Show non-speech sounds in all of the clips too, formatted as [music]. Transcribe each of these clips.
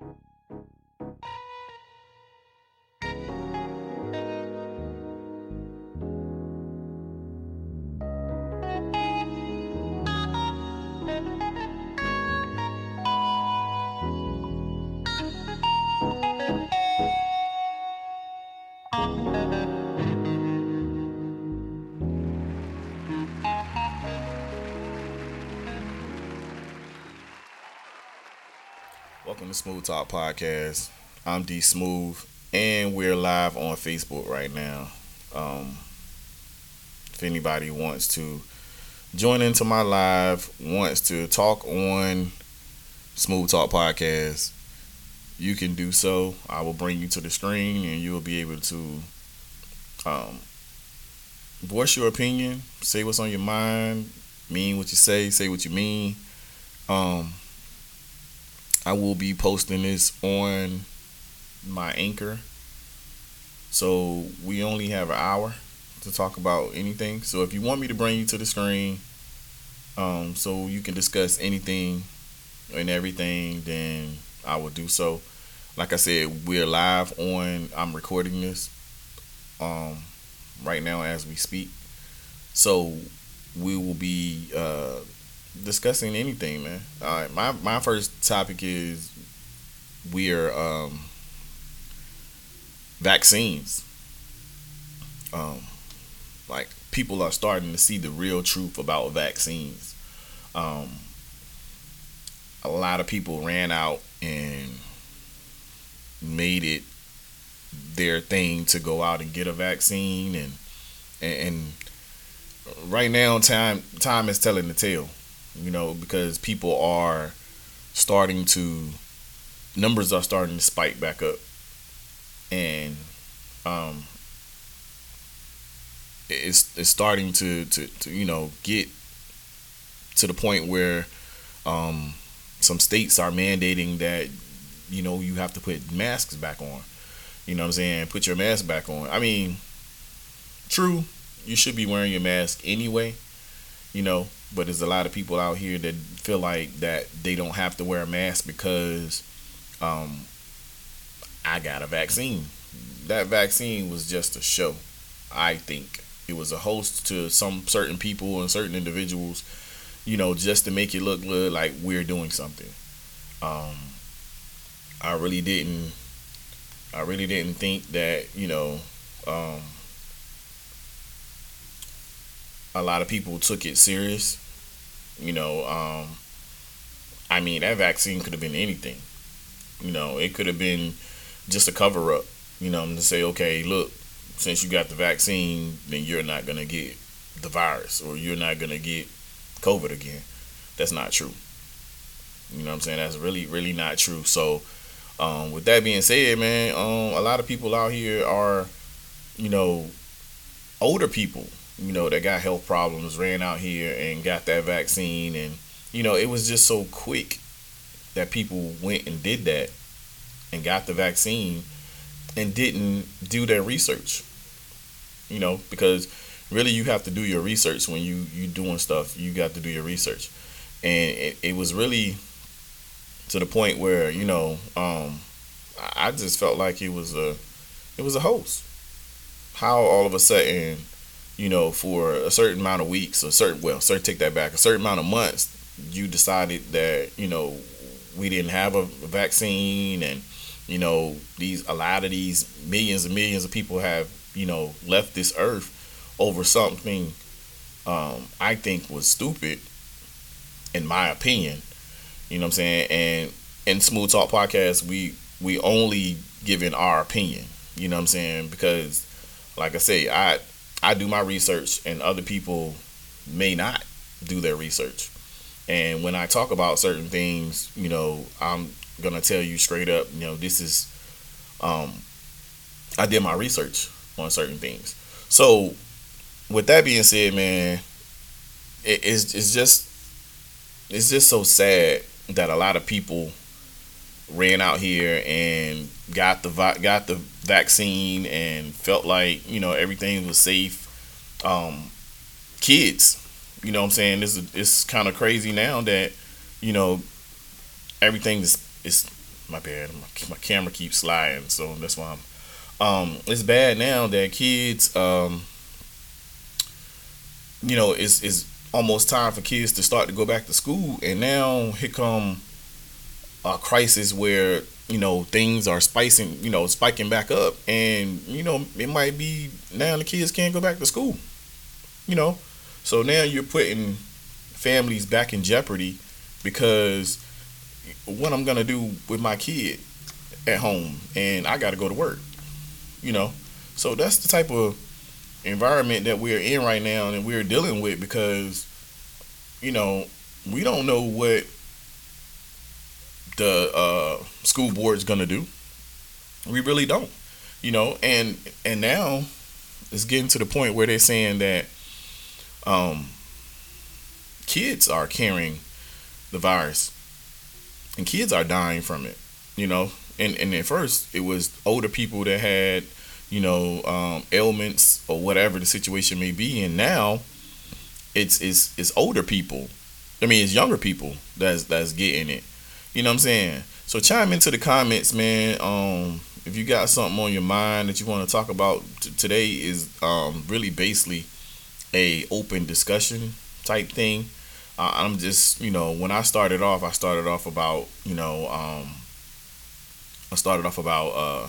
Welcome to Smooth Talk Podcast. I'm D Smooth, and we're live on Facebook right now. Um, if anybody wants to join into my live, wants to talk on Smooth Talk Podcast, you can do so. I will bring you to the screen, and you will be able to um, voice your opinion, say what's on your mind, mean what you say, say what you mean. Um, I will be posting this on my anchor. So we only have an hour to talk about anything. So if you want me to bring you to the screen, um, so you can discuss anything and everything, then I will do so. Like I said, we're live on. I'm recording this um, right now as we speak. So we will be uh, discussing anything, man. All right, my my first topic is we are um, vaccines. Um, like people are starting to see the real truth about vaccines. Um, a lot of people ran out and made it their thing to go out and get a vaccine and and right now time time is telling the tale you know, because people are starting to numbers are starting to spike back up, and um, it's it's starting to, to, to you know get to the point where um, some states are mandating that you know you have to put masks back on. You know what I'm saying? Put your mask back on. I mean, true, you should be wearing your mask anyway. You know, but there's a lot of people out here that feel like that they don't have to wear a mask because um, I got a vaccine. That vaccine was just a show. I think it was a host to some certain people and certain individuals, you know, just to make it look good like we're doing something. Um, I really didn't. I really didn't think that you know. Um, a lot of people took it serious. You know, um, I mean, that vaccine could have been anything. You know, it could have been just a cover up. You know, to say, okay, look, since you got the vaccine, then you're not gonna get the virus or you're not gonna get COVID again. That's not true. You know what I'm saying? That's really, really not true. So, um, with that being said, man, um, a lot of people out here are, you know, older people you know, that got health problems ran out here and got that vaccine. And, you know, it was just so quick that people went and did that and got the vaccine and didn't do their research. You know, because really you have to do your research when you you doing stuff. You got to do your research, and it, it was really to the point where you know um, I just felt like it was a it was a host. How all of a sudden you know, for a certain amount of weeks or certain well, sorry, take that back, a certain amount of months, you decided that you know we didn't have a vaccine, and you know these a lot of these millions and millions of people have you know left this earth over something um, I think was stupid, in my opinion. You know what I'm saying? And in Smooth Talk Podcast, we we only giving our opinion. You know what I'm saying? Because, like I say, I I do my research and other people may not do their research. And when I talk about certain things, you know, I'm gonna tell you straight up, you know, this is um I did my research on certain things. So with that being said, man, it, it's it's just it's just so sad that a lot of people ran out here and got the got the vaccine and felt like you know everything was safe. Um, kids, you know, what I'm saying this is it's kind of crazy now that you know everything is is my bad. My, my camera keeps sliding, so that's why I'm. Um, it's bad now that kids, um, you know, it's it's almost time for kids to start to go back to school, and now here come a crisis where you know things are spicing, you know, spiking back up, and you know it might be now the kids can't go back to school, you know, so now you're putting families back in jeopardy because what I'm gonna do with my kid at home, and I got to go to work, you know, so that's the type of environment that we're in right now and we're dealing with because you know we don't know what the uh, school board is going to do we really don't you know and and now it's getting to the point where they're saying that um, kids are carrying the virus and kids are dying from it you know and and at first it was older people that had you know, um, ailments or whatever the situation may be. And now it's it's it's older people. I mean, it's younger people that's that's getting it. You know what I'm saying? So chime into the comments, man. Um, if you got something on your mind that you want to talk about t- today, is um, really basically a open discussion type thing. Uh, I'm just, you know, when I started off, I started off about, you know, um, I started off about uh,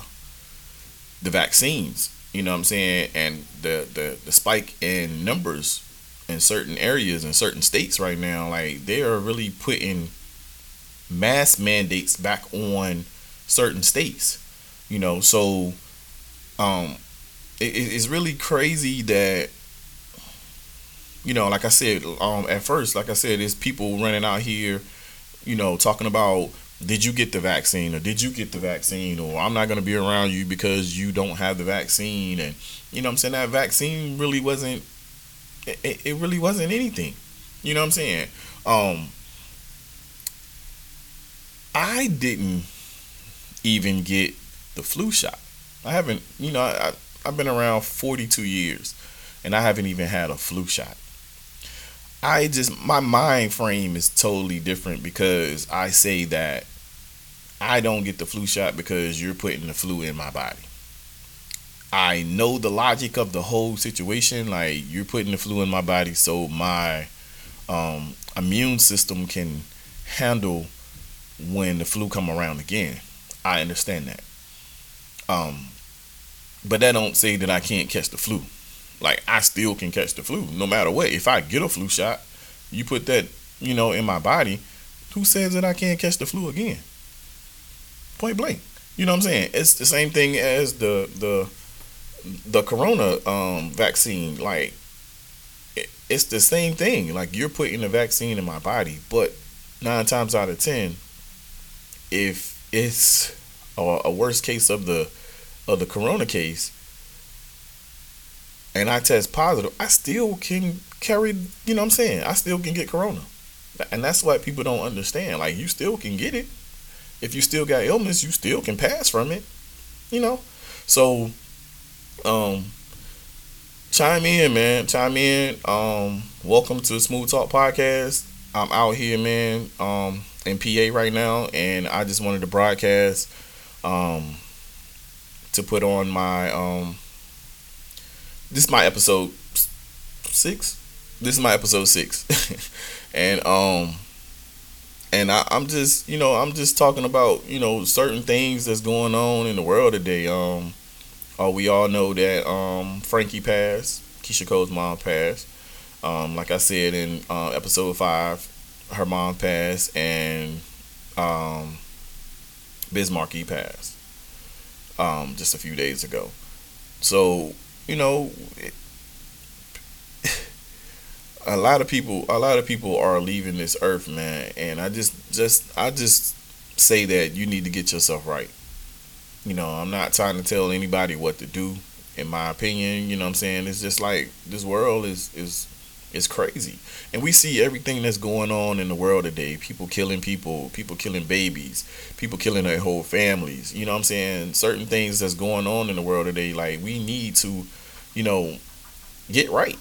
the vaccines. You know what I'm saying? And the, the, the spike in numbers in certain areas in certain states right now, like they are really putting mass mandates back on certain states. You know, so um it, it's really crazy that you know, like I said, um, at first, like I said, there's people running out here, you know, talking about did you get the vaccine? or did you get the vaccine? or I'm not going to be around you because you don't have the vaccine. And you know I'm saying? That vaccine really wasn't it, it really wasn't anything you know what I'm saying? Um I didn't even get the flu shot I haven't you know I, I've been around 42 years and I haven't even had a flu shot I just my mind frame is totally different because I say that I don't get the flu shot because you're putting the flu in my body. I know the logic of the whole situation. Like you're putting the flu in my body, so my um, immune system can handle when the flu come around again. I understand that. Um, but that don't say that I can't catch the flu. Like I still can catch the flu no matter what. If I get a flu shot, you put that, you know, in my body, who says that I can't catch the flu again? Point blank. You know what I'm saying? It's the same thing as the the the corona um, vaccine. Like it, it's the same thing. Like you're putting the vaccine in my body, but nine times out of ten, if it's a, a worst case of the of the corona case, and I test positive, I still can carry, you know what I'm saying? I still can get corona. And that's what people don't understand. Like you still can get it. If you still got illness, you still can pass from it. You know? So um chime in, man. Chime in. Um welcome to the Smooth Talk Podcast. I'm out here, man, um in PA right now and I just wanted to broadcast um to put on my um this is my episode six. This is my episode six, [laughs] and um, and I, I'm just you know I'm just talking about you know certain things that's going on in the world today. Um, oh, we all know that um Frankie passed, Keyshia Cole's mom passed. Um, like I said in uh, episode five, her mom passed, and um, Biz Markie passed um, just a few days ago. So you know, it, [laughs] a lot of people, a lot of people are leaving this earth, man. And I just, just, I just say that you need to get yourself right. You know, I'm not trying to tell anybody what to do. In my opinion, you know, what I'm saying it's just like this world is is is crazy, and we see everything that's going on in the world today. People killing people, people killing babies, people killing their whole families. You know, what I'm saying certain things that's going on in the world today. Like we need to you know, get right.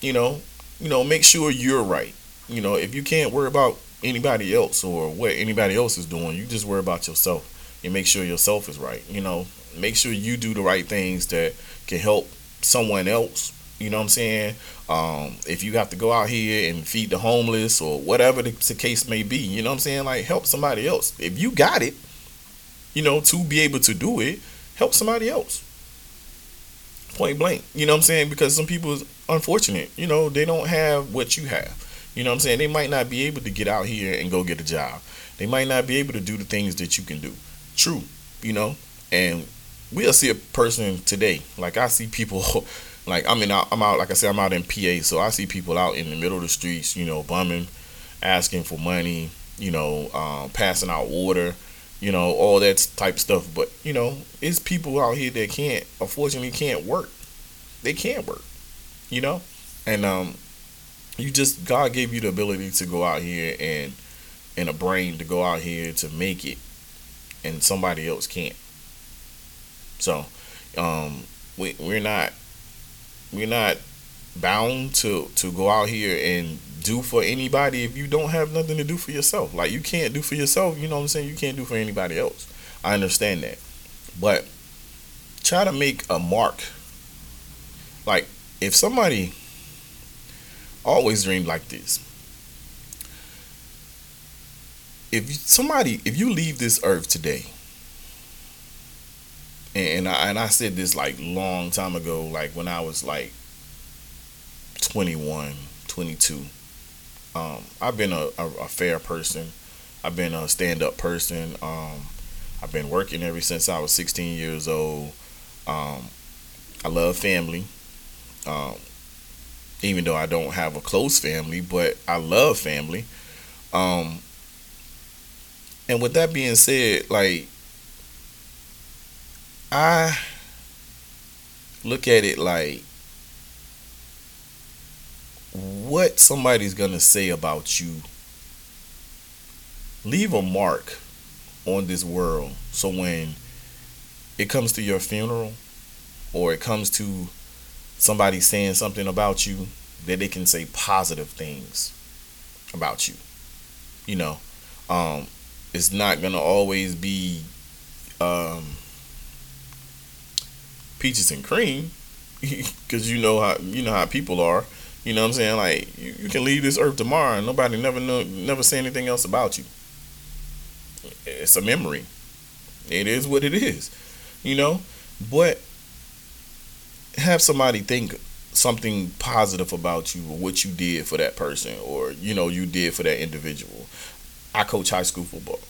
You know, you know, make sure you're right. You know, if you can't worry about anybody else or what anybody else is doing. You just worry about yourself and make sure yourself is right. You know, make sure you do the right things that can help someone else. You know what I'm saying? Um, if you have to go out here and feed the homeless or whatever the, the case may be, you know what I'm saying? Like help somebody else. If you got it, you know, to be able to do it, help somebody else. Point blank. You know what I'm saying? Because some people is unfortunate. You know, they don't have what you have. You know what I'm saying? They might not be able to get out here and go get a job. They might not be able to do the things that you can do. True, you know? And we'll see a person today. Like I see people [laughs] like I mean I'm out like I said I'm out in PA, so I see people out in the middle of the streets, you know, bumming, asking for money, you know, um, passing out water, you know, all that type stuff. But you know, it's people out here that can't, unfortunately, can't work. They can't work, you know, and um, you just God gave you the ability to go out here and and a brain to go out here to make it, and somebody else can't. So, um, we we're not we're not bound to to go out here and do for anybody if you don't have nothing to do for yourself. Like you can't do for yourself, you know what I'm saying? You can't do for anybody else. I understand that. But try to make a mark. Like if somebody always dreamed like this. If somebody if you leave this earth today and I, and I said this like long time ago like when I was like 21, 22 um, I've been a, a, a, fair person. I've been a stand up person. Um, I've been working ever since I was 16 years old. Um, I love family. Um, even though I don't have a close family, but I love family. Um, and with that being said, like, I look at it like what somebody's going to say about you. Leave a mark on this world so when it comes to your funeral or it comes to somebody saying something about you that they can say positive things about you. You know, um, it's not gonna always be um, peaches and cream [laughs] because you know how you know how people are. You know what I'm saying? Like you, you can leave this earth tomorrow and nobody never know never say anything else about you. It's a memory. It is what it is. You know? But have somebody think something positive about you or what you did for that person or you know you did for that individual. I coach high school football.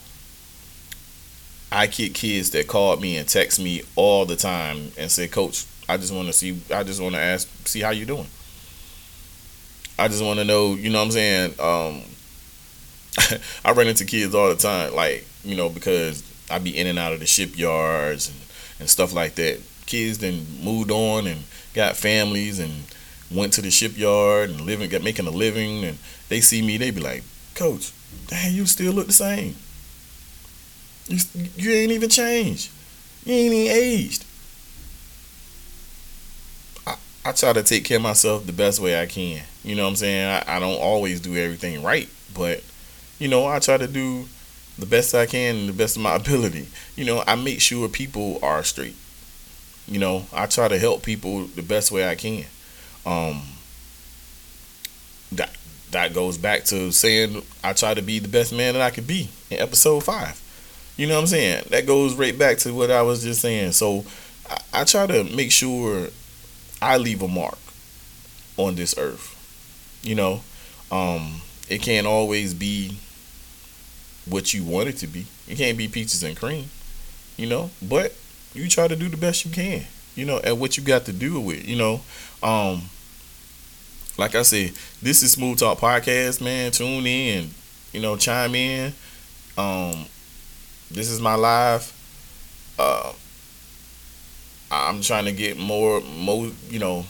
I get kids that call me and text me all the time and say, "Coach, I just want to see. I just want to ask, see how you doing." I just want to know, you know what I'm saying? Um, [laughs] I run into kids all the time, like, you know, because I be in and out of the shipyards and, and stuff like that. Kids then moved on and got families and went to the shipyard and living, got making a living, and they see me, they be like, Coach, dang, you still look the same. You, you ain't even changed. You ain't even aged. I I try to take care of myself the best way I can. You know what I'm saying? I, I don't always do everything right, but you know, I try to do the best I can and the best of my [laughs] ability. You know, I make sure people are straight. You know, I try to help people the best way I can. Um that that goes back to saying I try to be the best man that I could be in episode five. You know what I'm saying? That goes right back to what I was just saying. So I, I try to make sure I leave a mark on this earth. You know, um, it can't always be what you want it to be. It can't be peaches and cream, you know, but you try to do the best you can, you know, at what you got to do with, you know. Um, like I said, this is Smooth Talk Podcast, man. Tune in, you know, chime in. Um, this is my live. Uh, I'm trying to get more, more, you know,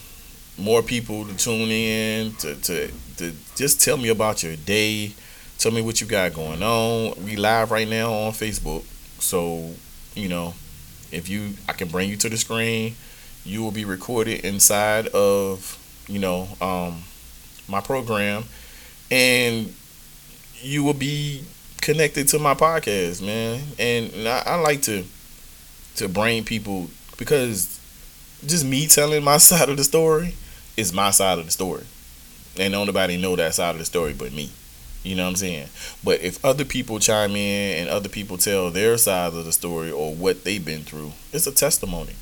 more people to tune in to, to, to just tell me about your day. Tell me what you got going on. We live right now on Facebook. So, you know, if you, I can bring you to the screen. You will be recorded inside of, you know, um, my program. And you will be connected to my podcast, man. And I, I like to to bring people because just me telling my [laughs] side of the story is my side of the story. And nobody know that side of the story but me. You know what I'm saying? But if other people chime in and other people tell their side of the story or what they've been through, it's a testimony.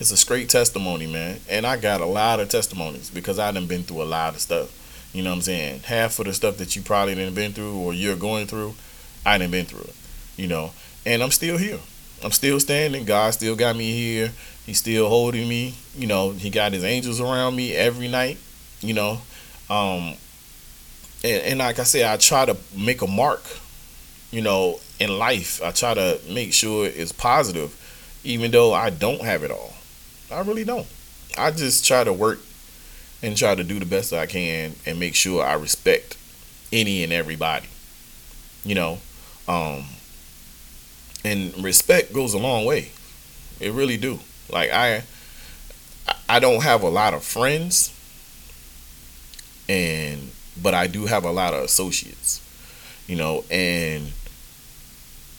It's a straight testimony, man. And I got a lot of testimonies because I done been through a lot of stuff. You know what I'm saying? Half of the stuff that you probably didn't been through or you're going through, I didn't been through it. You know, and I'm still here. I'm still standing. God still got me here. He's still holding me. You know, he got his angels around me every night. You know, um, and, and like I said, I try to make a mark. You know, in life, I try to make sure it's positive, even though I don't have it all. I really don't. I just try to work and try to do the best I can and make sure I respect any and everybody. You know, um, and respect goes a long way. It really do. Like I I don't have a lot of friends and but I do have a lot of associates. You know, and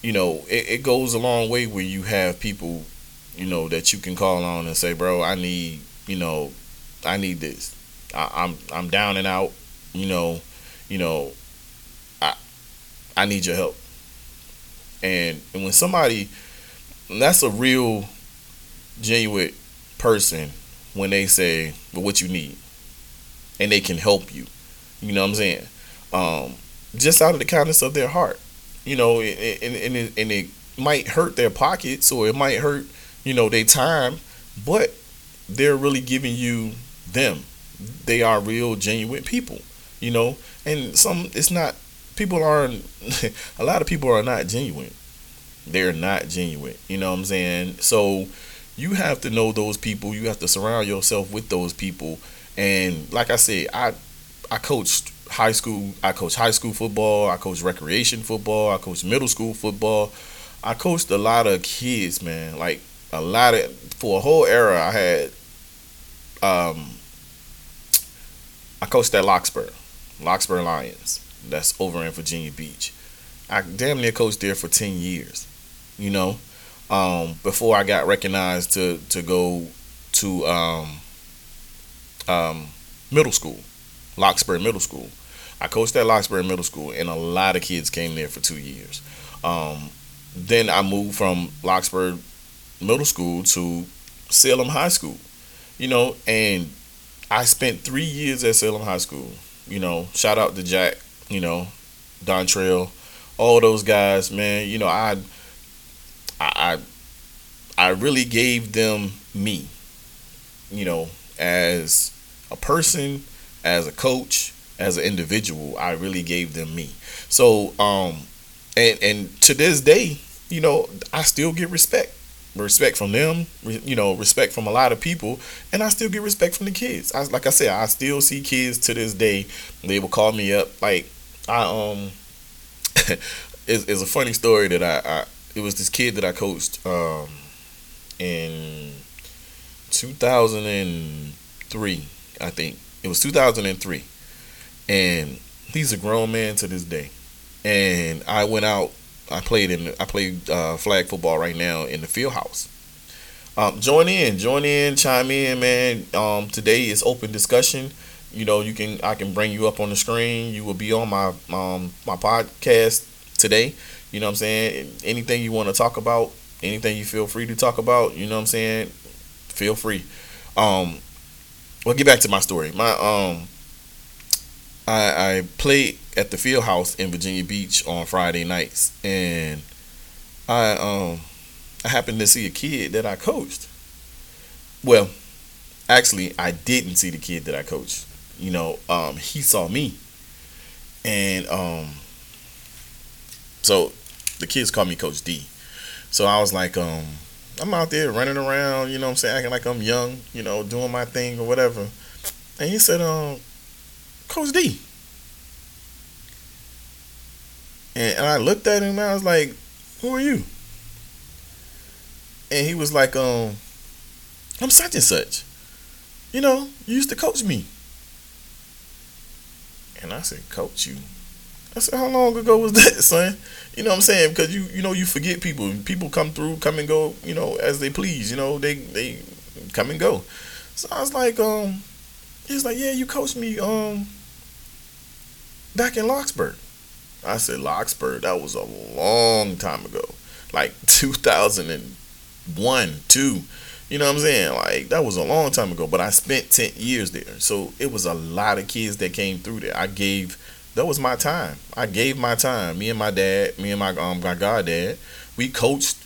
you know, it, it goes a long way where you have people, you know, that you can call on and say, Bro, I need, you know, I need this. I, I'm I'm down and out, you know, you know, I I need your help and, and when somebody, that's a real, genuine person when they say, "But what you need," and they can help you. You know what I'm saying? Um, just out of the kindness of their heart. You know, and, and, and, it, and it might hurt their pockets or it might hurt, you know, their time, but they're really giving you them. They are real, genuine people. You know, and some it's not people aren't [laughs] a lot of people are not genuine. They're not genuine. You know what I'm saying? So you have to know those people. You have to surround yourself with those people. And like I said, I I coached high school. I coached high school football. I coached recreation football. I coached middle school football. I coached a lot of kids, man. Like a lot of for a whole era. I had um I coached at Larkspur, Larkspur Lions that's over in Virginia Beach. I damn near coached there for ten years, you know, um, before I got recognized to to go to um, um, middle school, Larkspur Middle School. I coached at Larkspur Middle School, and a lot of kids came there for two years. Um, then I moved from Larkspur Middle School to Salem High School, you know, and I spent three years at Salem High School. You know, shout out to Jack you know, Dontrell, all those guys, man. You know, I, I, I really gave them me. You know, as a person, as a coach, as an individual, I really gave them me. So, um, and and to this day, you know, I still get respect respect from them, you know, respect from a lot of people, and I still get respect from the kids. I, like I said, I still see kids to this day. They will call me up like, I um, [laughs] it's, it's a funny story that I, I it was this kid that I coached um in 2003, I think it was 2003, and he's a grown man to this day, and I went out I played in I played uh, flag football right now in the field house. Um, join in, join in, chime in, man. Um, today is open discussion. You know, you can I can bring you up on the screen. You will be on my um my podcast today. You know what I'm saying? Anything you want to talk about, anything you feel free to talk about. You know what I'm saying? Feel free. Um, well, get back to my story. My um, I I played at the field house in Virginia Beach on Friday nights, and I um I happened to see a kid that I coached. Well, actually, I didn't see the kid that I coached. You know, um, he saw me, and um, so the kids call me Coach D. So I was like, um, I'm out there running around, you know what I'm saying, acting like I'm young, you know, doing my thing or whatever. And he said, um, Coach D. And, and I looked at him and I was like, Who are you? And he was like, um, I'm such and such. You know, you used to coach me. And I said, Coach you? I said, how long ago was [laughs] that, son? You know what I'm saying? Because you you know you forget people people come through, come and go, you know, as they please. You know, they they come and go. So I was like, um, he's like, yeah, you coached me um back in Larkspur. I said Larkspur. That was a long time ago, like [laughs] 2001, two. You know what I'm saying? Like that was a long time ago, but I spent 10 years there. So it was a lot of kids that came through there. I gave that was my time. I gave my time. Me and my dad, me and my um my goddad, we coached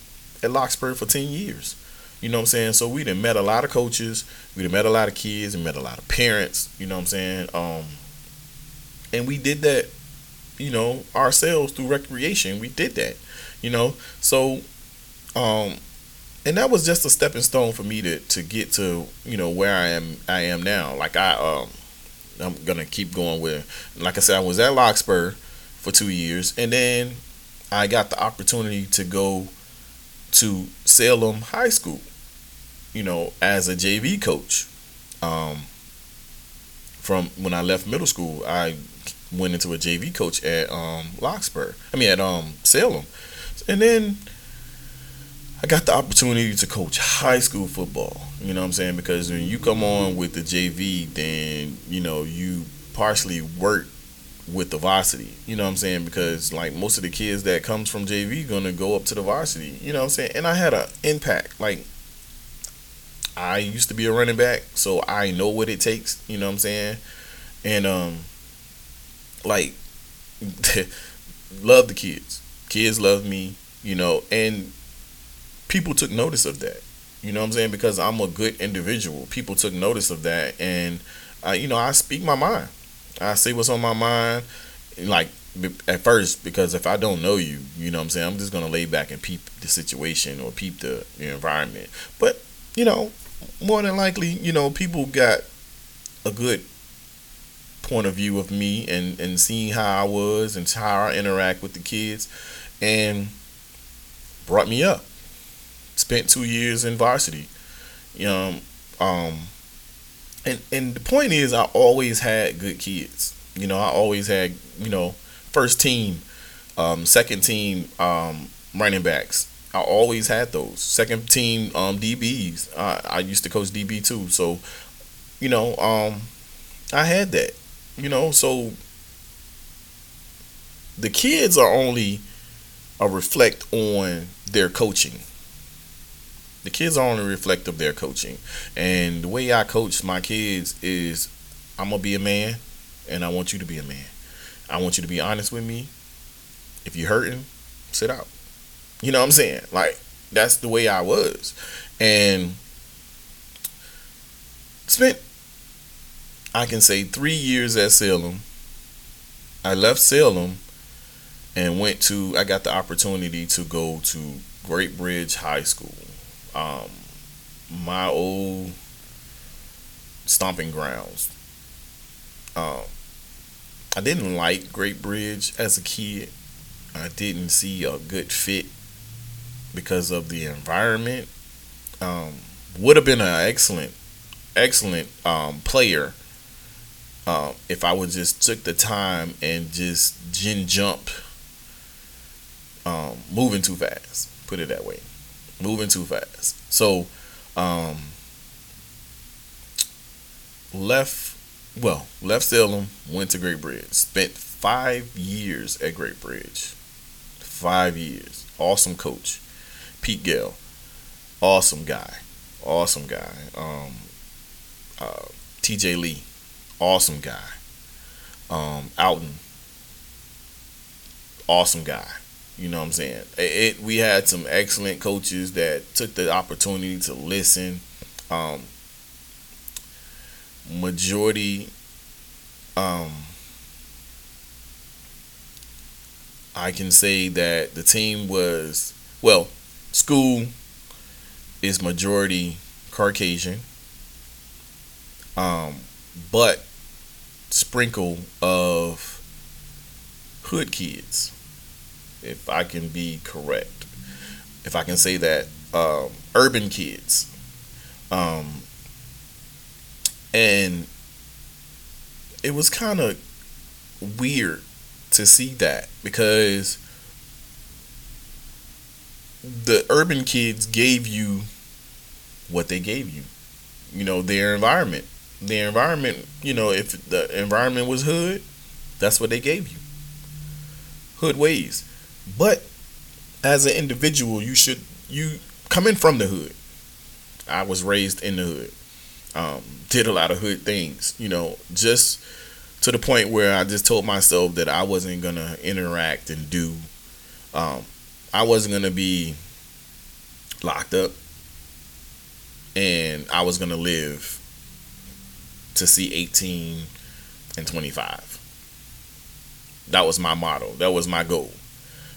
at Larkspur for 10 years. You know what I'm saying? So we done met a lot of coaches, we met a lot of kids, and met a lot of parents, you know what I'm saying? Um and we did that, you know, ourselves through recreation. We did that. You know? So um and that was just a stepping stone for me to to get to, you know, where I am I am now. Like I um I'm gonna keep going with. Like I said, I was at Larkspur for two years, and then I got the opportunity to go to Salem High School. You know, as a JV coach. Um, from when I left middle school, I went into a JV coach at um, Larkspur. I mean, at um, Salem, and then I got the opportunity to coach high school football. You know what I'm saying? Because when you come on with the JV, then you know you partially work with the varsity. You know what I'm saying? Because like most of the kids that comes from JV gonna go up to the varsity. You know what I'm saying? And I had an impact. Like I used to be a running back, so I know what it takes. You know what I'm saying? And um, like [laughs] love the kids. Kids love me. You know, and people took notice of that. You know what I'm saying? Because I'm a good individual. People took notice of that, and uh, you know I speak my mind. I say what's on my mind. Like at first, because if I don't know you, you know what I'm saying, I'm just gonna lay back and peep the situation or peep the, the environment. But you know, more than likely, you know, people got a good point of view of me and and seeing how I was and how I interact with the kids, and brought me up spent two years in varsity. You know, um, and and the point is, I always had good kids. You know, I always had you know first team, um, second team um, running backs. I always had those second team um, DBs. I, I used to coach DB too, so you know um, I had that. You know, so the kids are only a reflect on their coaching the kids are only reflect of their coaching. And the way I coach my kids is I'm gonna be a man and I want you to be a man. I want you to be honest with me. If you're hurting, sit out. You know what I'm saying? Like that's the way I was. And spent I can say three years at Salem. I left Salem and went to I got the opportunity to go to Great Bridge High School um, my old stomping grounds. Um, I didn't like Great Bridge as a kid. I didn't see a good fit because of the environment. Um, would have been an excellent, excellent um, player um, if I would just took the time and just gin jumped, um, moving too fast. Put it that way moving too fast. So, um, left, well, left Salem, went to Great Bridge, spent five years at Great Bridge. Five years. Awesome coach. Pete Gale. Awesome guy. Awesome guy. Um, uh, TJ Lee. Awesome guy. Um, Alton. Awesome guy. You know what I'm saying? It, it, we had some excellent coaches that took the opportunity to listen. Um, majority, um, I can say that the team was well, school is majority Caucasian, um, but sprinkle of hood kids if I can be correct. If I can say that, um, urban kids. Um, and it was kind of weird to see that because the urban kids gave you what they gave you. You know, their environment. Their environment, you know, if the environment was hood, that's what they gave you. Hood ways. But as an individual, you should you come in from the hood. I was raised in the hood. Um, did a lot of hood things, you know, just to the point where I just told myself that I wasn't gonna interact and do. Um, I wasn't gonna be locked up, and I was gonna live to see 18 and 25. That was my motto. That was my goal.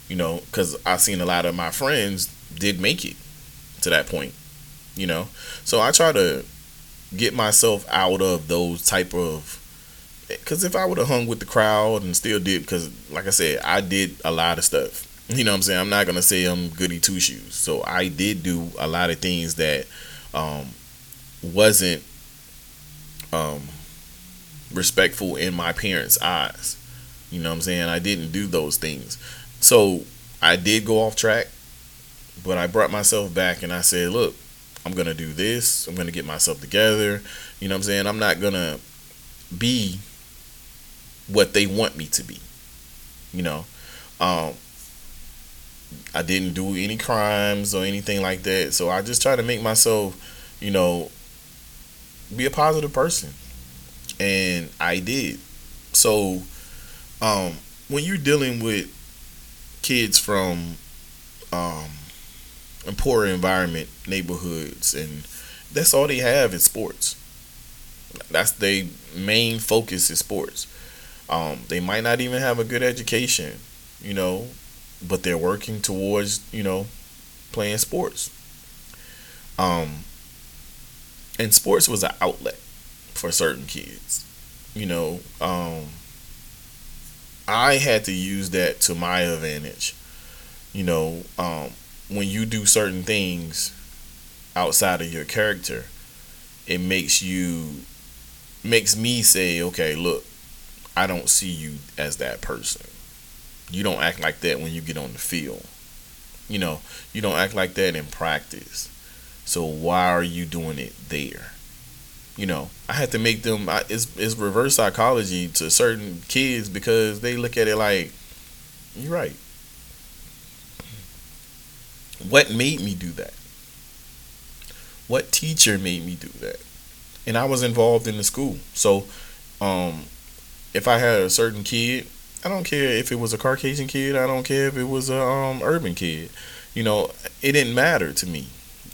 You know, because I seen a lot of my friends did make it to that point. You know, so I try to get myself out of those type of because if I would have hung with the crowd and still did, because like I said, I did a lot of stuff. You know what I'm saying? I'm not gonna say I'm goody two shoes. So I did do a lot of things that um, wasn't um, respectful in my parents' eyes. You know what I'm saying? I didn't do those things. So I did go off track, but I brought myself back and I said, look, I'm gonna do this. I'm gonna get myself together. You know what I'm saying? I'm not gonna be what they want me to be. You know, um, I didn't do any crimes or anything like that. So I just try to make myself, you know, be a positive person. And I did. So um, when you're dealing with kids from um, poor environment neighborhoods and that's all they have is sports. That's their main focus is sports. Um, they might not even have a good education, you know, but they're working towards, you know, playing sports. Um, and sports was an outlet for certain kids. You know, um, I had to use that to my advantage. You know, um, when you do certain things outside of your character, it makes you makes me say, okay, look, I don't see you as that person. You don't act like that when you get on the field. You know, you don't act like that in practice. So why are you doing it there? You know, I had to make them. It's it's reverse psychology to certain kids because they look at it like, you're right. What made me do that? What teacher made me do that? And I was involved in the school, so um, if I had a certain kid, I don't care if it was a Caucasian kid. I don't care if it was a um, urban kid. You know, it didn't matter to me.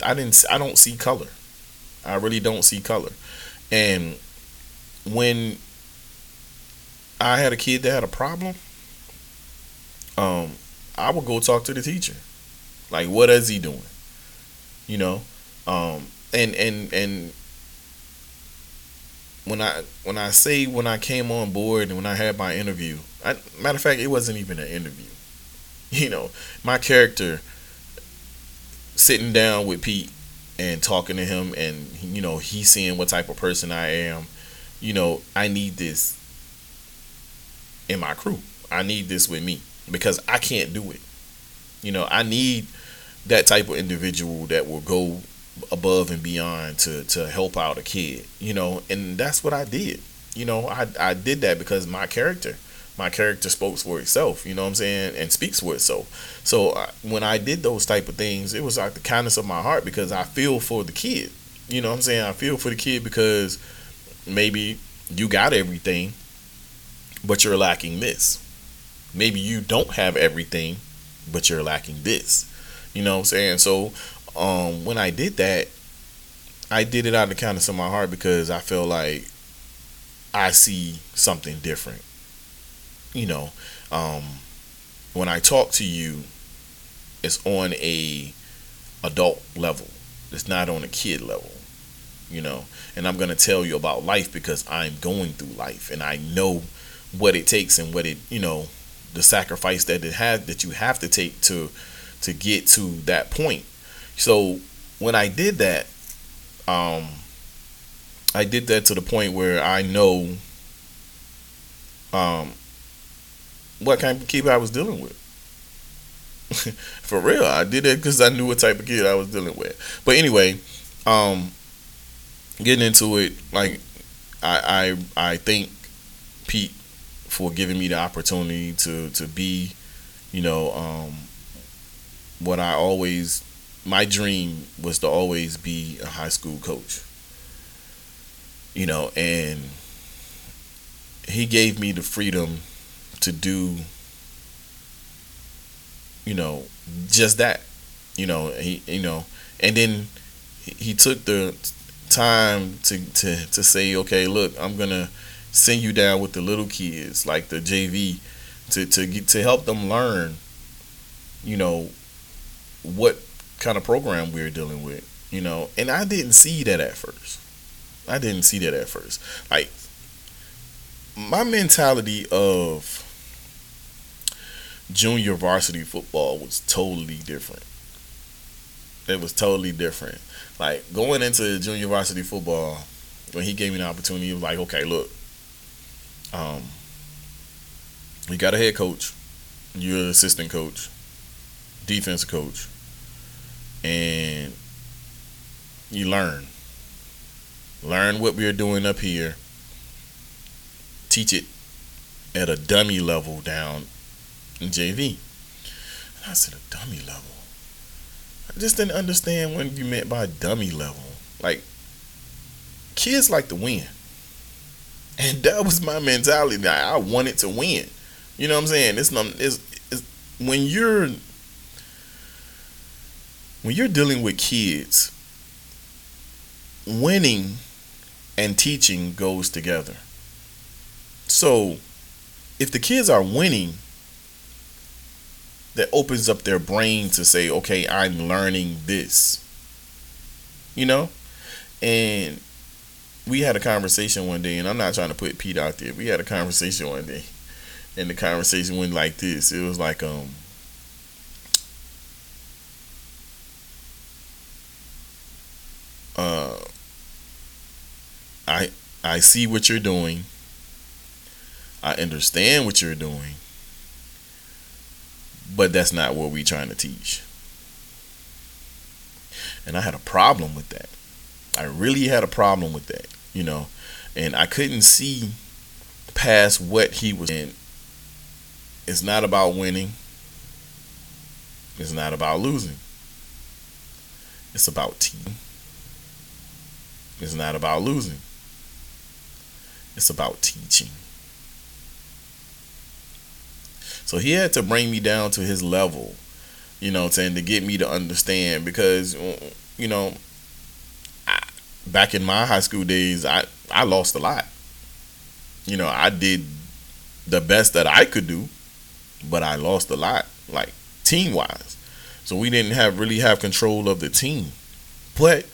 I didn't. I don't see color. I really don't see color. And when I had a kid that had a problem, um, I would go talk to the teacher. Like, what is he doing? You know, um, and and and when I when I say when I came on board and when I had my interview, I, matter of fact, it wasn't even an interview. [laughs] You know, my character sitting down with Pete and talking to him, and you know, he's seeing what type of person I am. You know, I need this in my crew. I need this with me because I can't do it. You know, I need that type of individual that will go above and beyond to to help out a kid, you know, and that's what I did. You know, I I did that because my character, my character spoke for itself, you know what I'm saying, and speaks for itself. So uh, when I did those type of things, it was like the kindness of my heart because I feel for the kid. You know what I'm saying? I feel for the kid because maybe you got everything, but you're lacking this. Maybe you don't have everything, but you're lacking this. You know what I'm saying? So um, when I did that, I did it out of the kindness of my heart because I feel like I see something different. You know, um, when I talk to you, it's on a adult level. It's not on a kid level. You know, and I'm gonna tell you about life because I'm going through life and I know what it takes and what it you know the sacrifice that it has that you have to take to to get to that point so when I did that, um, I did that to the point where I know um, what kind of kid I was dealing with. [laughs] For real, I did it because I knew what type of kid I was dealing with. But anyway, um, getting into it, like I I I thank Pete for giving me the opportunity to to be, you know, um, what I always my dream was to always be a high school coach. You know, and he gave me the freedom to do you know just that you know he you know and then he took the time to to to say okay look I'm to send you down with the little kids like the JV to to get to help them learn you know what kind of program we are dealing with you know and I didn't see that at first I didn't see that at first like my mentality of junior varsity football was totally different. It was totally different. Like going into junior varsity football, when he gave me the opportunity, he was like, okay, look, um, you got a head coach, you're an assistant coach, defensive coach, and you learn. Learn what we're doing up here teach it at a dummy level down in JV. And I said, a dummy level? I just didn't understand what you meant by dummy level. Like, kids like to win. And [laughs] that was my mentality. I wanted to win. You know what I'm saying? It's, it's, it's when you're when you're dealing with kids, winning and teaching goes together. So if the kids are winning, that opens up their brain to say, okay, I'm learning this. You know? And we had a conversation one day, and I'm not trying to put Pete out there. We had a conversation one day, and the conversation went like this. It was like, um, uh, I see what you're doing. I understand what you're doing, but that's not what we're trying to teach. And I had a problem with that. I really had a problem with that, you know, and I couldn't see past what he was in. It's not about winning. It's not about losing. It's about team. It's not about losing. It's about teaching. So he had to bring me down to his level, you know, saying to get me to understand because, you know, I, back in my high school days, I I lost a lot. You know, I did the best that I could do, but I lost a lot, like team wise. So we didn't have really have control of the team. But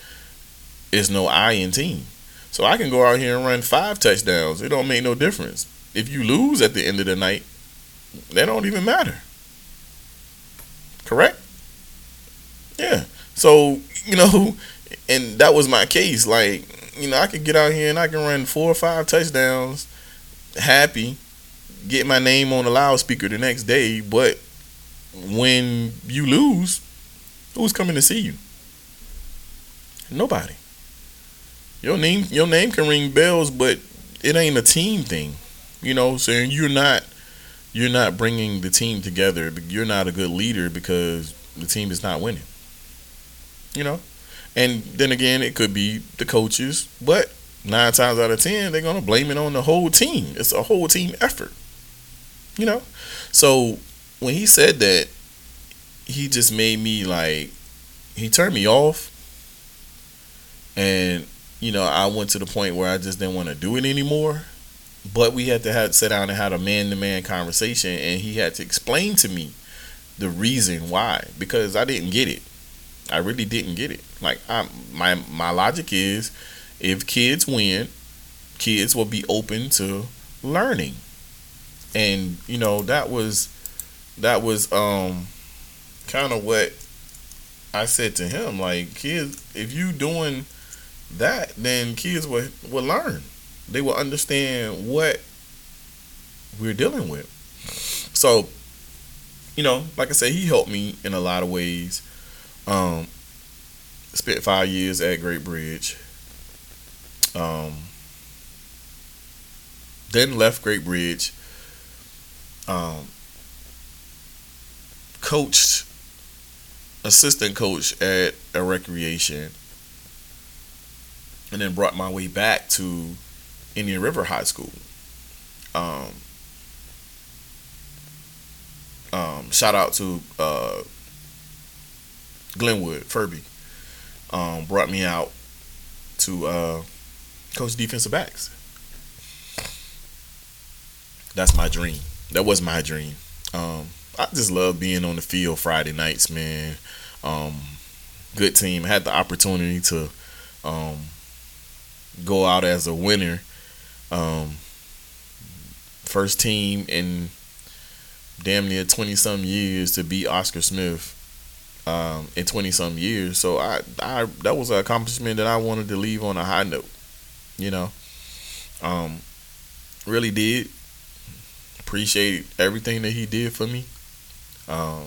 it's no I in team. So I can go out here and run five touchdowns. It don't make no difference. If you lose at the end of the night, they don't even matter. Correct? Yeah. So, you know, [laughs] and that was my case. Like, you know, I could get out here and I can run four or five touchdowns happy, get my name on the loudspeaker the next day, but when you lose, who's coming to see you? Nobody. Your name your name can ring bells, but it ain't a team thing. You know, saying you're not you're not bringing the team together. You're not a good leader because the team is not winning. You know? And then again, it could be the coaches, but nine times out of ten, they're to blame it on the whole team. It's a whole team effort. You know? So when he said that, he just made me like, he turned me off. And, you know, I went to the point where I just didn't want to do it anymore but we had to have sit down and had a man to man conversation, and he had to explain to me the reason why because I didn't get it. I really didn't get it. Like I, my my logic is, if kids win, kids will be open to learning, and you know that was that was um kind of what I said to him. Like kids, if you doing that, then kids will will learn they will understand what we're dealing with. So, you know, like I said, he helped me in a lot of ways. Um, spent five years at Great Bridge. Um, then left Great Bridge. Um, coached, assistant coach at a recreation, and then brought my way back to Indian River High School. Um, um, shout out to uh, Glenwood Furby. Um, brought me out to uh, coach defensive backs. That's my dream. That was my dream. Um, I just love being on the field Friday nights, man. Um, good team. I had the opportunity to um, go out as a winner. Um, first team in damn near twenty some years to beat Oscar Smith um, in twenty some years. So I, I that was an accomplishment that I wanted to leave on a high note. You know, um, really did appreciate everything that he did for me. Um,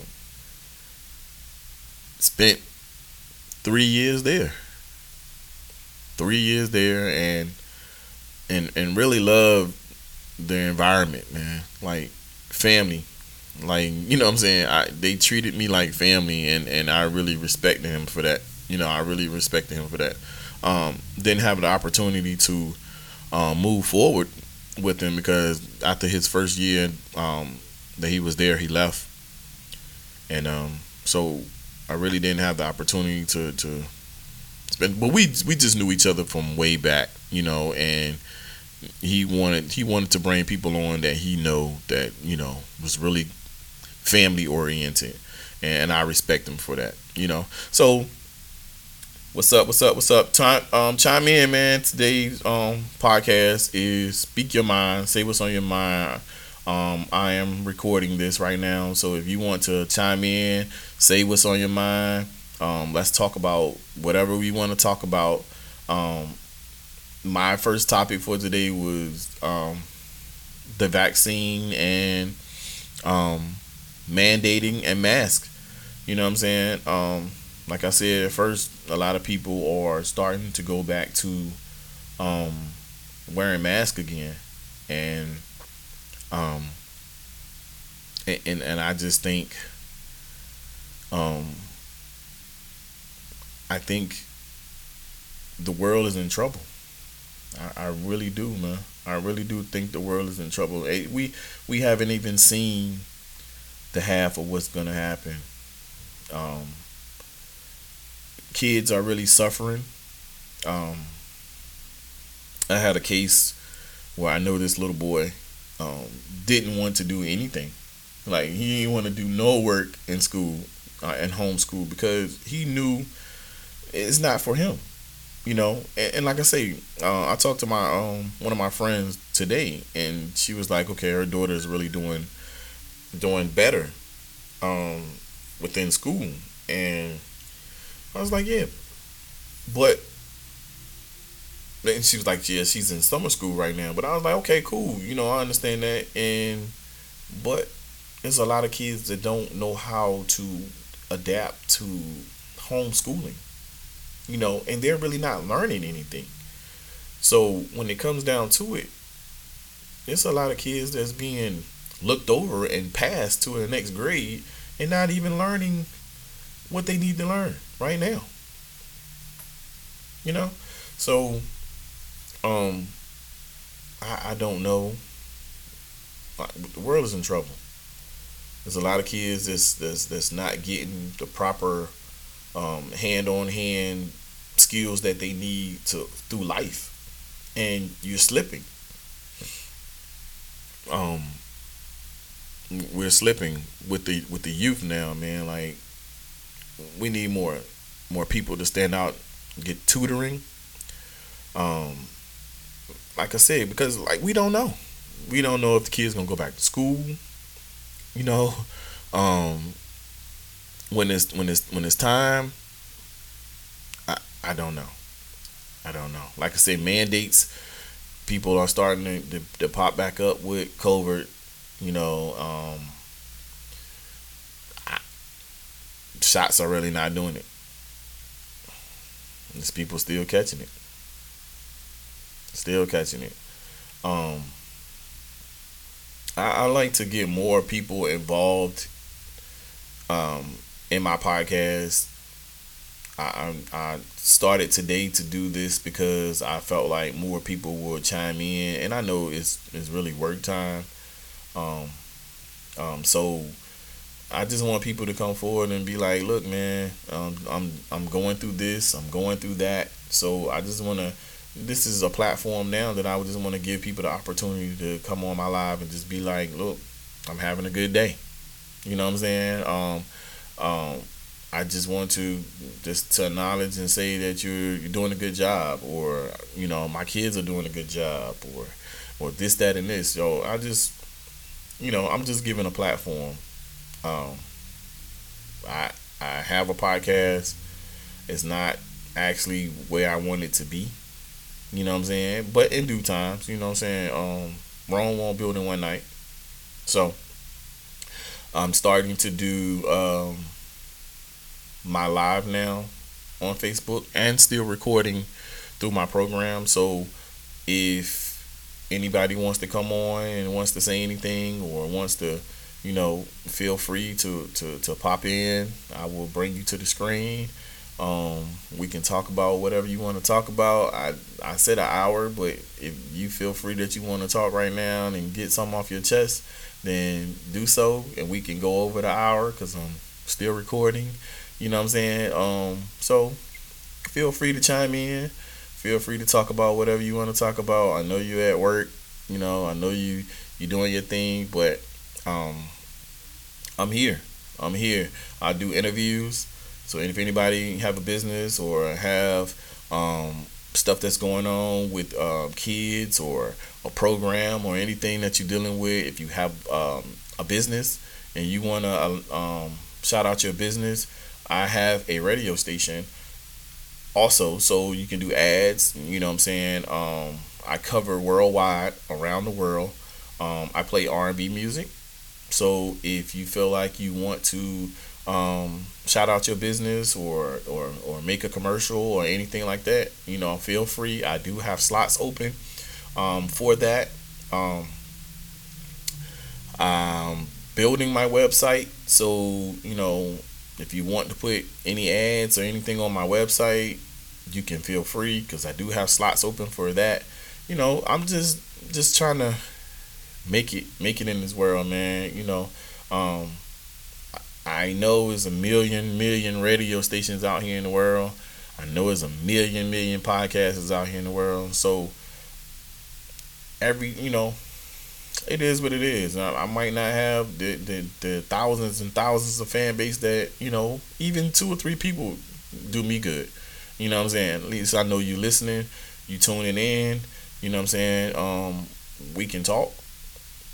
spent three years there. Three years there, and and and really loved the environment, man. Like family, like you know what I'm saying. I they treated me like family, and and I really respected him for that. You know, I really respected him for that. Um, didn't have the opportunity to um, move forward with him because after his first year um, that he was there, he left, and um, so I really didn't have the opportunity to to. But we we just knew each other from way back, you know, and he wanted he wanted to bring people on that he know that you know was really family oriented, and I respect him for that, you know. So What's up? What's up? What's up? Chime, um, chime in, man. Today's um podcast is speak your mind. Say what's on your mind. Um, I am recording this right now, so if you want to chime in, say what's on your mind. Um, let's talk about whatever we want to talk about. Um, my first topic for today was um, the vaccine and um, mandating and mask. You know what I'm saying? Um, like I said at first, a lot of people are starting to go back to um, wearing masks again, and um, and, and, and I just think um, I think the world is in trouble. I, I really do, man. I really do think the world is in trouble. We we haven't even seen the half of what's gonna happen. Um, kids are really suffering. Um, I had a case where I know this little boy um, didn't want to do anything. Like he didn't want to do no work in school uh, and homeschool because he knew it's not for him. You know, and, and like I say, uh, I talked to my um, one of my friends today, and she was like, "Okay, her daughter is really doing doing better um, within school," and I was like, yeah. But then she was like, yeah, she's in summer school right now. But I was like, okay, cool. You know, I understand that. And but there's a lot of kids that don't know how to adapt to homeschooling. You know, and they're really not learning anything. So when it comes down to it, there's a lot of kids that's being looked over and passed to the next grade and not even learning what they need to learn right now. You know? So um I, I don't know. The world is in trouble. There's a lot of kids that's that's, that's not getting the proper um, hand-on-hand skills that they need to through life, and you're slipping. Um, we're slipping with the with the youth now, man. Like we need more more people to stand out, get tutoring. Um, like I said, because like we don't know, we don't know if the kids gonna go back to school. You know, [laughs] um, when it's when it's when it's time, I I don't know. I don't know. Like I said, mandates. People are starting to, to, to pop back up with COVID. You know, um, I, shots are really not doing it. There's people still catching it. Still catching it. Um, I, I like to get more people involved um, in my podcast. I, I started today to do this because I felt like more people would chime in, and I know it's it's really work time. Um, um, so I just want people to come forward and be like, "Look, man, um, I'm I'm going through this, I'm going through that." So I just want to. This is a platform now that I would just want to give people the opportunity to come on my live and just be like, "Look, I'm having a good day." You know what I'm saying? Um, um, I just want to just to acknowledge and say that you're you're doing a good job, or you know, my kids are doing a good job, or or this, that, and this. So I just, you know, I'm just giving a platform um, I I have a podcast. It's not actually where I want it to be. You know what I'm saying? But in due times, you know what I'm saying? Um, Rome won't build in one night. So I'm starting to do um, my live now on Facebook and still recording through my program. So if anybody wants to come on and wants to say anything or wants to you know, feel free to, to, to pop in. I will bring you to the screen. Um, we can talk about whatever you want to talk about. I, I said an hour, but if you feel free that you want to talk right now and get something off your chest, then do so, and we can go over the hour because I'm still recording. You know what I'm saying? Um, so feel free to chime in. Feel free to talk about whatever you want to talk about. I know you're at work. You know, I know you you're doing your thing, but um, I'm here. I'm here. I do interviews. So if anybody have a business or have um, stuff that's going on with uh, kids or a program or anything that you're dealing with, if you have um, a business and you want to um, shout out your business, I have a radio station also so you can do ads. You know what I'm saying? Um, I cover worldwide around the world. Um, I play R&B music. So if you feel like you want to um, shout out your business or, or or make a commercial or anything like that, you know, feel free. I do have slots open um, for that. Um, I'm building my website, so you know, if you want to put any ads or anything on my website, you can feel free because I do have slots open for that. You know, I'm just just trying to make it make it in this world, man. You know, um, I know there's a million million radio stations out here in the world. I know there's a million million podcasts out here in the world. So every you know, it is what it is. I, I might not have the, the the thousands and thousands of fan base that you know even two or three people do me good. You know what I'm saying? At least I know you listening, you tuning in. You know what I'm saying? Um, we can talk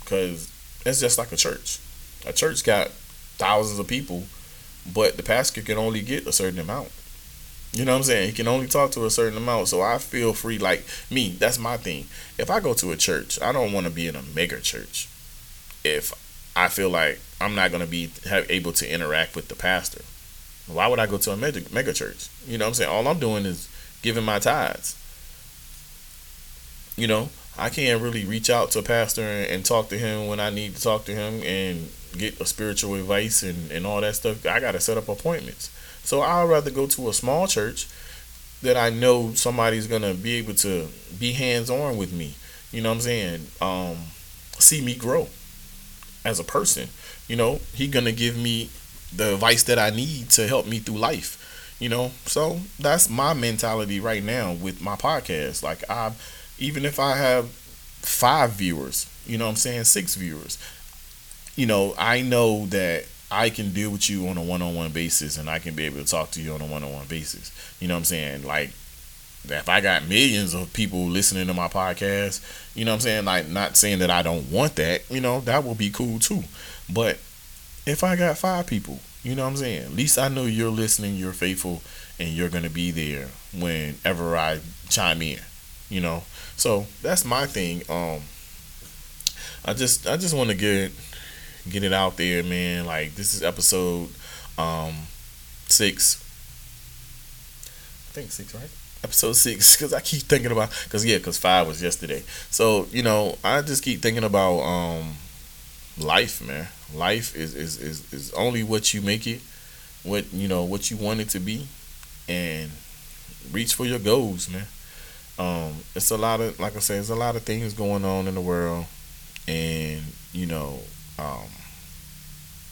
because it's just like a church. A church got thousands of people, but the pastor can only get a certain amount. You know what I'm saying? He can only talk to a certain amount. So I feel free, like me, that's my thing. If I go to a church, I don't want to be in a mega church. If I feel like I'm not going to be have, able to interact with the pastor, why would I go to a mega, mega church? You know what I'm saying? All I'm doing is giving my tithes. You know, I can't really reach out to a pastor and, and, talk to him when I need to talk to him and get a spiritual advice and, and all that stuff. I got to set up appointments. So I'd rather go to a small church that I know somebody's to be able to be hands on with me. You know what I'm saying? Um, see me grow as a person. You know, he to give me the advice that I need to help me through life. You know, so that's my mentality right now with my podcast. Like I even if I have five viewers, you know I'm saying, six viewers, you know, I know that I can deal with you on a one on one basis and I can be able to talk to you on a one on one basis. You know what I'm saying? Like if I got millions of people listening to my podcast, you know what I'm saying? Like not saying that I don't want that, you know, that will be cool too. But if I got five people, you know what I'm saying? At least I know you're listening, you're faithful, and you're gonna be there whenever I chime in, you know. So that's my thing. Um, I just I just want to get get it out there, man. Like this is episode um six. I think six, right? Episode six, because I keep thinking about, because yeah, because five was yesterday. So you know, I just keep thinking about um, life, man. Life is is is is only what you make it, what you know, what you want it to be, and reach for your goals, man. Um, it's a lot of, like I said, there's a lot of things going on in the world, and you know, um,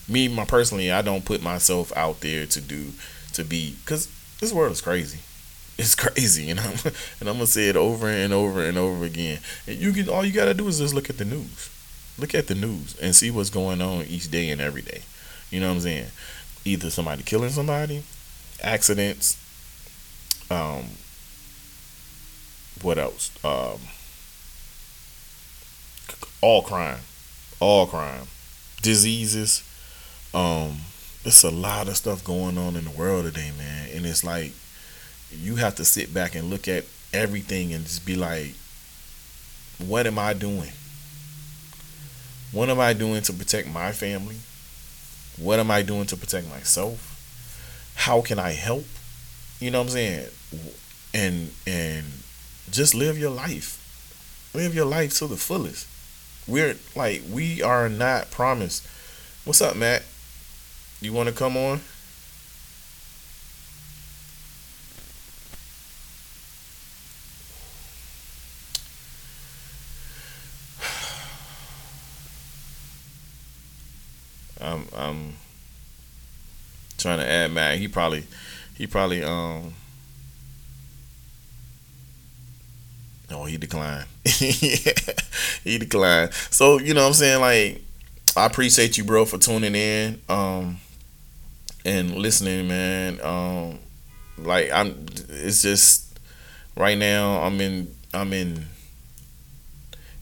me, my personally, I don't put myself out there to do to be because this world is crazy. [laughs] It's crazy, [laughs] and I'm and I'm gonna say it over and over and over again. And you can all you gotta do is just look at the news, look at the news and see what's going on each day and every day. You know what I'm saying? Either somebody killing somebody, accidents, um, what else? Um, all crime, all crime, diseases. Um, it's a lot of stuff going on in the world today, man, and it's like you have to sit back and look at everything and just be like, what am I doing? What am I doing to protect my family? What am I doing to protect myself? How can I help? You know what I'm saying? And and just live your life. Live your life to the fullest. We're like we are not promised. What's up, Matt? You want to come on? [sighs] I'm I'm trying to add Matt. He probably he probably um Oh, he declined. [laughs] he declined. So, you know what I'm saying? Like, I appreciate you, bro, for tuning in um, and listening, man. Um, like, I'm, it's just, right now, I'm in, I'm in,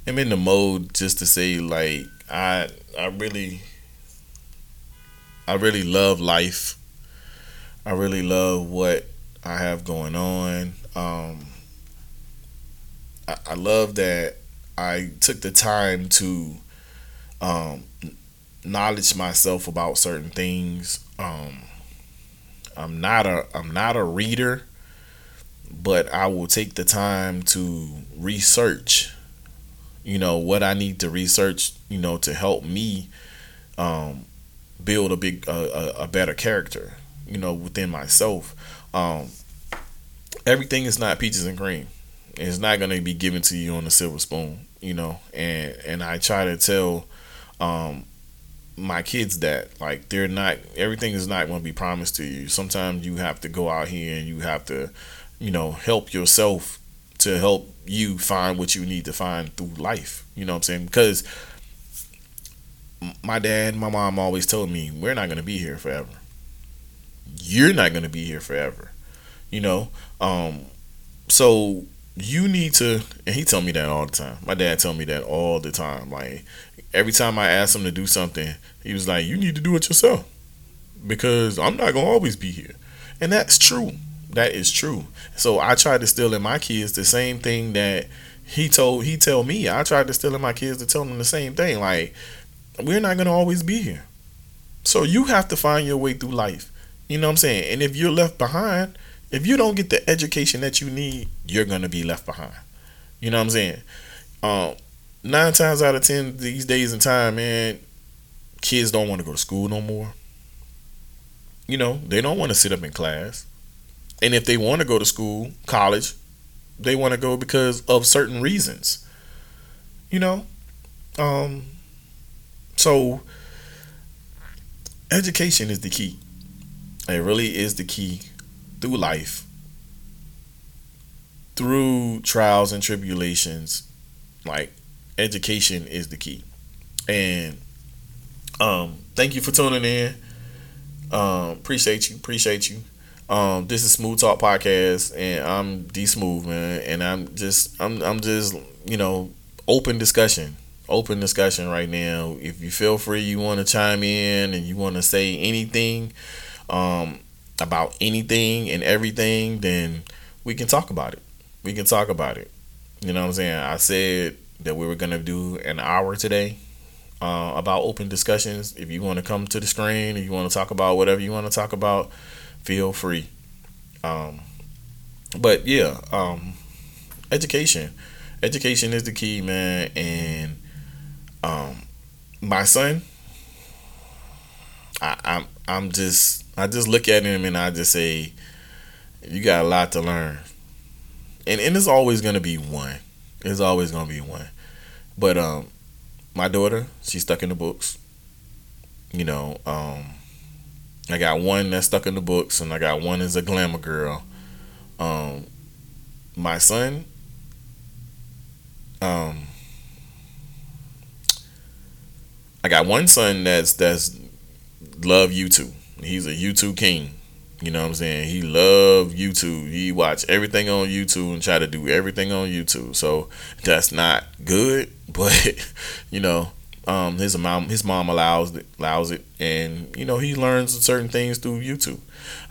I'm in the mode just to say, like, I, I really, I really love life. I really love what I have going on. Um, I, I love that I took the time to um, knowledge myself about certain things. Um, I'm not a I'm not a reader, but I will take the time to research. You know what I need to research. You know to help me um, build a big a, a, better character. You know within myself. Um, everything is not peaches and cream. It's not going to be given to you on a silver spoon, you know. And and I try to tell um, my kids that like they're not everything is not going to be promised to you. Sometimes you have to go out here and you have to, you know, help yourself to help you find what you need to find through life. You know what I'm saying? Because my dad, my mom always told me, we're not going to be here forever. You're not going to be here forever. You know, um, so you need to and he told me that all the time. My dad told me that all the time. Like every time i asked him to do something he was like you need to do it yourself because i'm not gonna always be here. And that's true. That is true. So i try to still in my kids the same thing that he told he tell me. I tried to still in my kids to tell them the same thing like we're not gonna always be here. So you have to find your way through life. You know what i'm saying? And if you're left behind if you don't get the education that you need, you're gonna be left behind. You know what I'm saying? Um, nine times out of ten these days and time, man, kids don't want to go to school no more. You know, they don't want to sit up in class. And if they want to go to school, college, they want to go because of certain reasons. You know? Um so education is the key. It really is the key through life, through trials and tribulations, like education is the key. And um, thank you for tuning in. Um, appreciate you, appreciate you. Um, this is Smooth Talk Podcast, and I'm D Smooth man, and I'm just I'm I'm just you know open discussion, open discussion right now. If you feel free, you want to chime in and you want to say anything, um, about anything and everything, then we can talk about it. We can talk about it. You know what I'm saying? I said that we were gonna do an hour today uh, about open discussions. If you want to come to the screen, if you want to talk about whatever you want to talk about, feel free. Um, but yeah, um, education, education is the key, man. And um, my son, I, I'm I'm just I just look at him and I just say, you got a lot to learn, and and it's always gonna be one. It's always gonna be one. But um, my daughter, she's stuck in the books. You know, um, I got one that's stuck in the books, and I got one as a glamour girl. Um, my son, um, I got one son that's that's love YouTube. He's a YouTube king. You know what I'm saying? He love YouTube. He watch everything on YouTube and try to do everything on YouTube. So that's not good, [laughs] but you know, um, his mom his mom allows it, allows it, and you know he learns certain things through YouTube.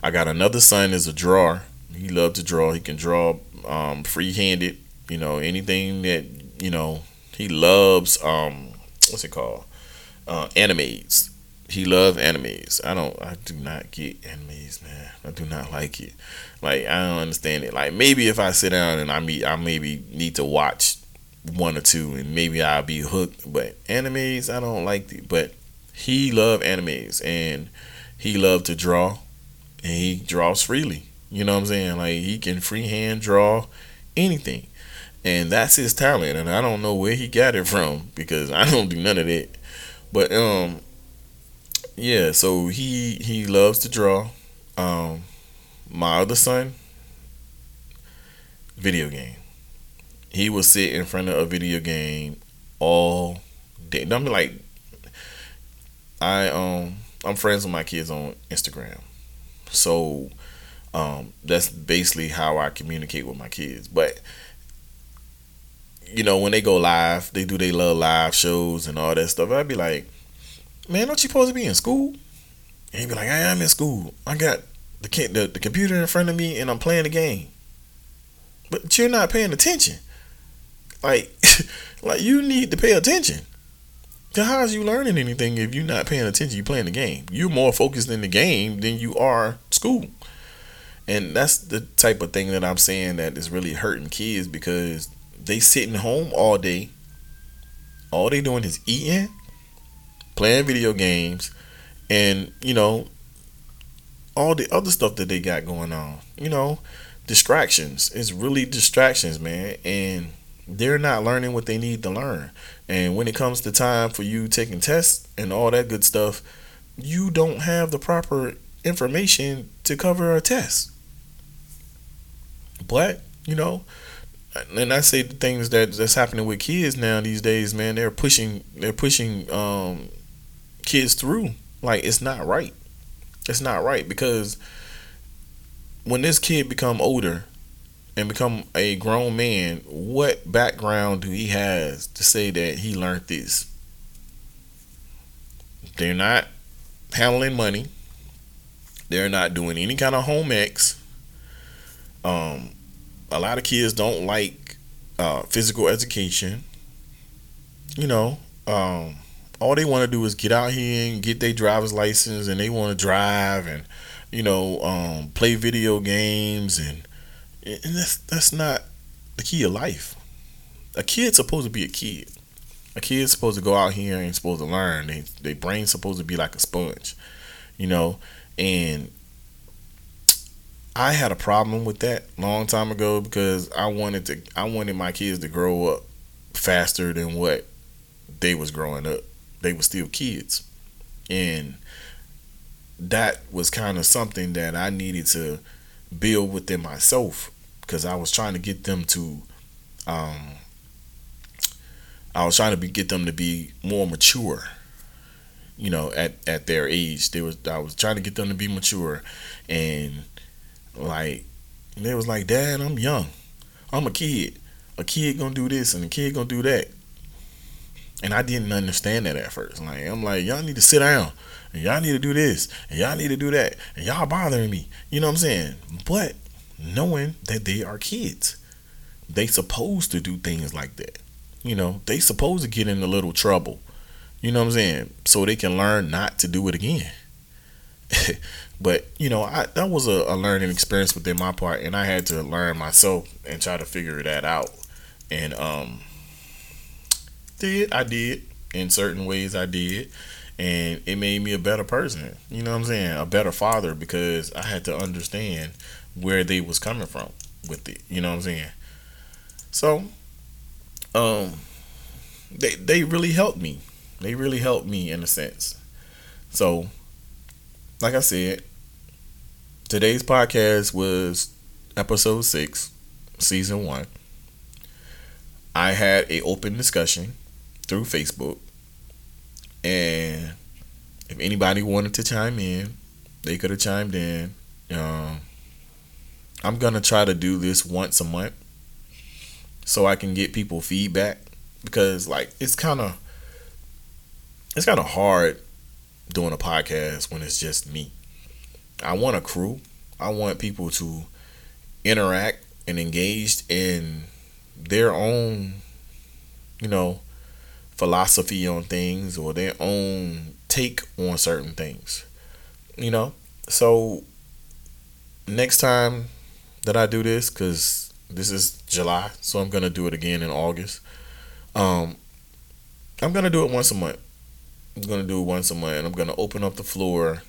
I got another son is a drawer. He loves to draw. He can draw um, free handed. You know anything that you know he loves. Um, what's it called? Uh, animes he love animes. I don't. I do not get animes, man. I do not like it. Like I don't understand it. Like maybe if I sit down and I meet, I maybe need to watch one or two, and maybe I'll be hooked. But animes, I don't like it. But he love animes, and he love to draw, and he draws freely. You know what I'm saying? Like he can freehand draw anything, and that's his talent. And I don't know where he got it from because I don't do none of that. But um, yeah, so he he loves to draw. Um, my other son, video game. He will sit in front of a video game all day. I'm like, I um I'm friends with my kids on Instagram, so um that's basically how I communicate with my kids. But you know when they go live, they do they love live shows and all that stuff. I'd be like man, don't you supposed to be in school? And he'd be like, I am in school. I got the, the the computer in front of me and I'm playing the game. But you're not paying attention. Like, [laughs] like you need to pay attention. Cause how is you learning anything if you're not paying attention? You playing the game. You're more focused in the game than you are school. And that's the type of thing that I'm saying that is really hurting kids because they sitting home all day. All they doing is eating playing video games, and you know all the other stuff that they got going on. You know, distractions. It's really distractions, man, and they're not learning what they need to learn. And when it comes to time for you taking tests and all that good stuff, you don't have the proper information to cover a test. But, you know, and I say the things that that's happening with kids now these days, man, they're pushing they're pushing um kids through. Like it's not right. It's not right because when this kid become older and become a grown man, what background do he has to say that he learned this? They're not handling money. They're not doing any kind of home ec. Um, a lot of kids don't like uh, physical education. You know, um, all they want to do is get out here and get their driver's license and they want to drive and you know um, play video games and and that's that's not the key of life. A kid's supposed to be a kid. A kid's supposed to go out here and supposed to learn. They, their brain's supposed to be like a sponge you know? And I had a problem with that long time ago because I wanted to I wanted my kids to grow up faster than what they was growing up they were still kids. And that was kind of something that I needed to build within myself because I was trying to get them to um I was trying to be, get them to be more mature you know at at their age. They was I was trying to get them to be mature and like they was like dad I'm young. I'm a kid. A kid gonna do this and a kid gonna do that and I didn't understand that at first. Like I'm like, y'all need to sit down. And y'all need to do this. And y'all need to do that. And y'all bothering me. You know what I'm saying? But knowing that they are kids. They supposed to do things like that. You know, they supposed to get in a little trouble. You know what I'm saying? So they can learn not to do it again. [laughs] but you know, I that was a, a, learning experience within my part, and I had to learn myself and try to figure that out. And um, did I did in certain ways I did, and it made me a better person. You know what I'm saying? A better father because I had to understand where they was coming from with it. You know what I'm saying? So, um, they they really helped me. They really helped me in a sense. So, like I said, today's podcast was episode six, season one. I had a open discussion through Facebook, and if anybody wanted to chime in, they could have chimed in. Um, I'm gonna try to do this once a month so I can get people feedback because like it's kind of it's kind of hard doing a podcast when it's just me. I want a crew. I want people to interact and engaged in their own, you know, philosophy on things or their own take on certain things. You know? So next time that I do this, because this is July, so I'm gonna do it again in August. Um, I'm gonna do it once a month. I'm gonna do it once a month, and I'm gonna open up the floor,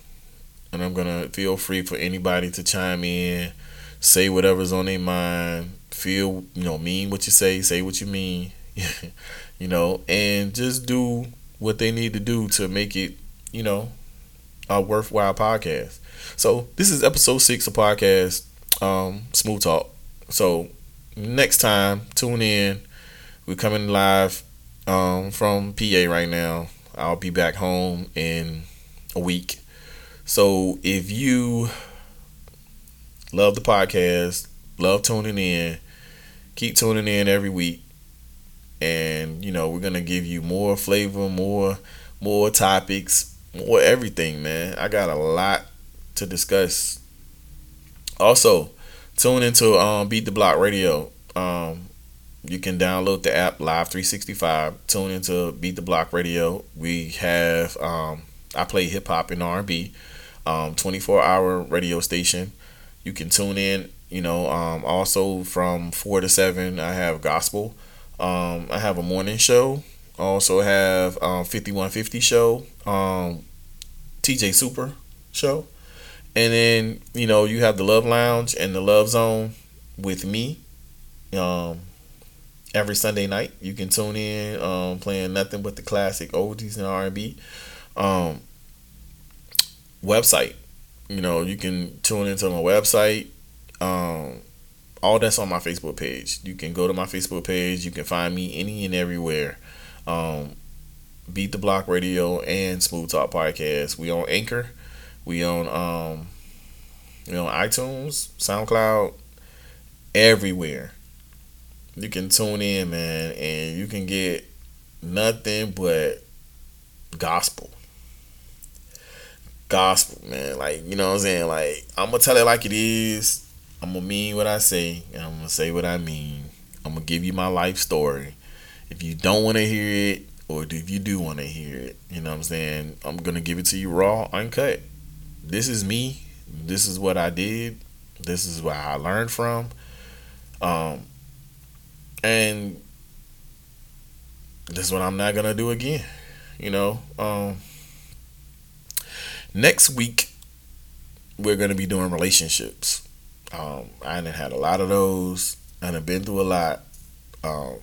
and I'm gonna feel free for anybody to chime in, say whatever's on their mind, feel you know mean what you say, say what you mean, [laughs] you know, and just do what they need to do to make it, you know, a worthwhile podcast. So this is episode six of podcast, um, Smooth Talk. So next time, tune in. We're coming live um, from PA right now. I'll be back home in a week. So if you love the podcast, love tuning in, keep tuning in every week. And you know, we're gonna give you more flavor, more more topics, more everything, man. I got a lot to discuss. Also, tune into um, Beat the Block Radio. Um, you can download the app Live 365. Tune into Beat the Block Radio. We have um, I play hip hop and R&B, um, 24 hour radio station. You can tune in. You know, um, also from four to seven, I have gospel. Um, I have a morning show. I also have um, 5150 show, um, TJ Super show, and then you know you have the Love Lounge and the Love Zone with me. Um, every Sunday night. You can tune in, um, playing nothing but the classic oldies and R and B. Um, website, you know, you can tune into my website. Um, all that's on my Facebook page. You can go to my Facebook page. You can find me any and everywhere. Um, Beat the Block Radio and Smooth Talk Podcast. We on Anchor. We on um, you know iTunes, SoundCloud, everywhere you can tune in, man, and you can get nothing but gospel. Gospel, man. Like, you know what I'm saying? Like, I'm gonna tell it like it is. I'm gonna mean what I say, and I'm gonna say what I mean. I'm gonna give you my life story. If you don't wanna hear it, or if you do wanna hear it, you know what I'm saying? I'm gonna give it to you raw, uncut. This is me. This is what I did. This is what I learned from. Um, and this is what I'm not gonna do again. You know, um, next week we're gonna be doing relationships. Um, I done had a lot of those. I done been through a lot. Um,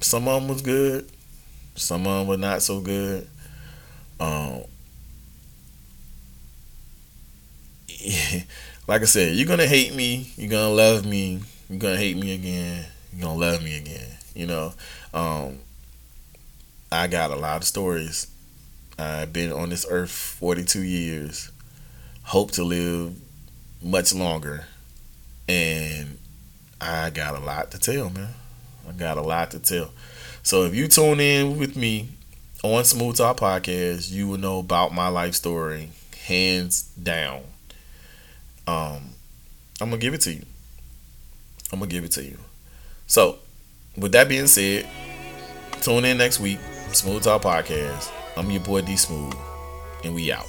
some of them was good. Some of them were not so good. Um, [laughs] like I said, you're gonna hate me. You're gonna love me you're gonna hate me again. You're gonna love me again. You know, um, I got a lot of stories. I've been on this earth 42 years. Hope to live much longer, and I got a lot to tell, man. I got a lot to tell. So if you tune in with me on Smooth Talk Podcast, you will know about my life story, hands down. Um, I'm gonna give it to you. I'm gonna give it to you. So, with that being said, tune in next week. Smooth Talk Podcast. I'm your boy D Smooth, and we out.